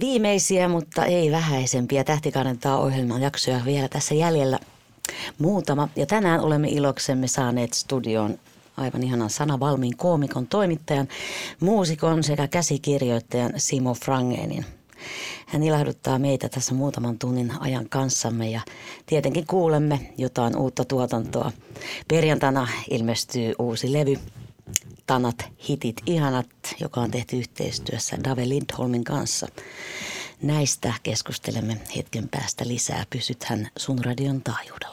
Viimeisiä, mutta ei vähäisempiä tähtikanentaa ohjelman jaksoja vielä tässä jäljellä muutama. Ja tänään olemme iloksemme saaneet studioon aivan ihanan sanavalmiin koomikon, toimittajan, muusikon sekä käsikirjoittajan Simo Frangenin. Hän ilahduttaa meitä tässä muutaman tunnin ajan kanssamme ja tietenkin kuulemme jotain uutta tuotantoa. Perjantaina ilmestyy uusi levy Tanat, hitit, ihanat, joka on tehty yhteistyössä Dave Lindholmin kanssa. Näistä keskustelemme hetken päästä lisää. Pysythän sun radion taajuudella.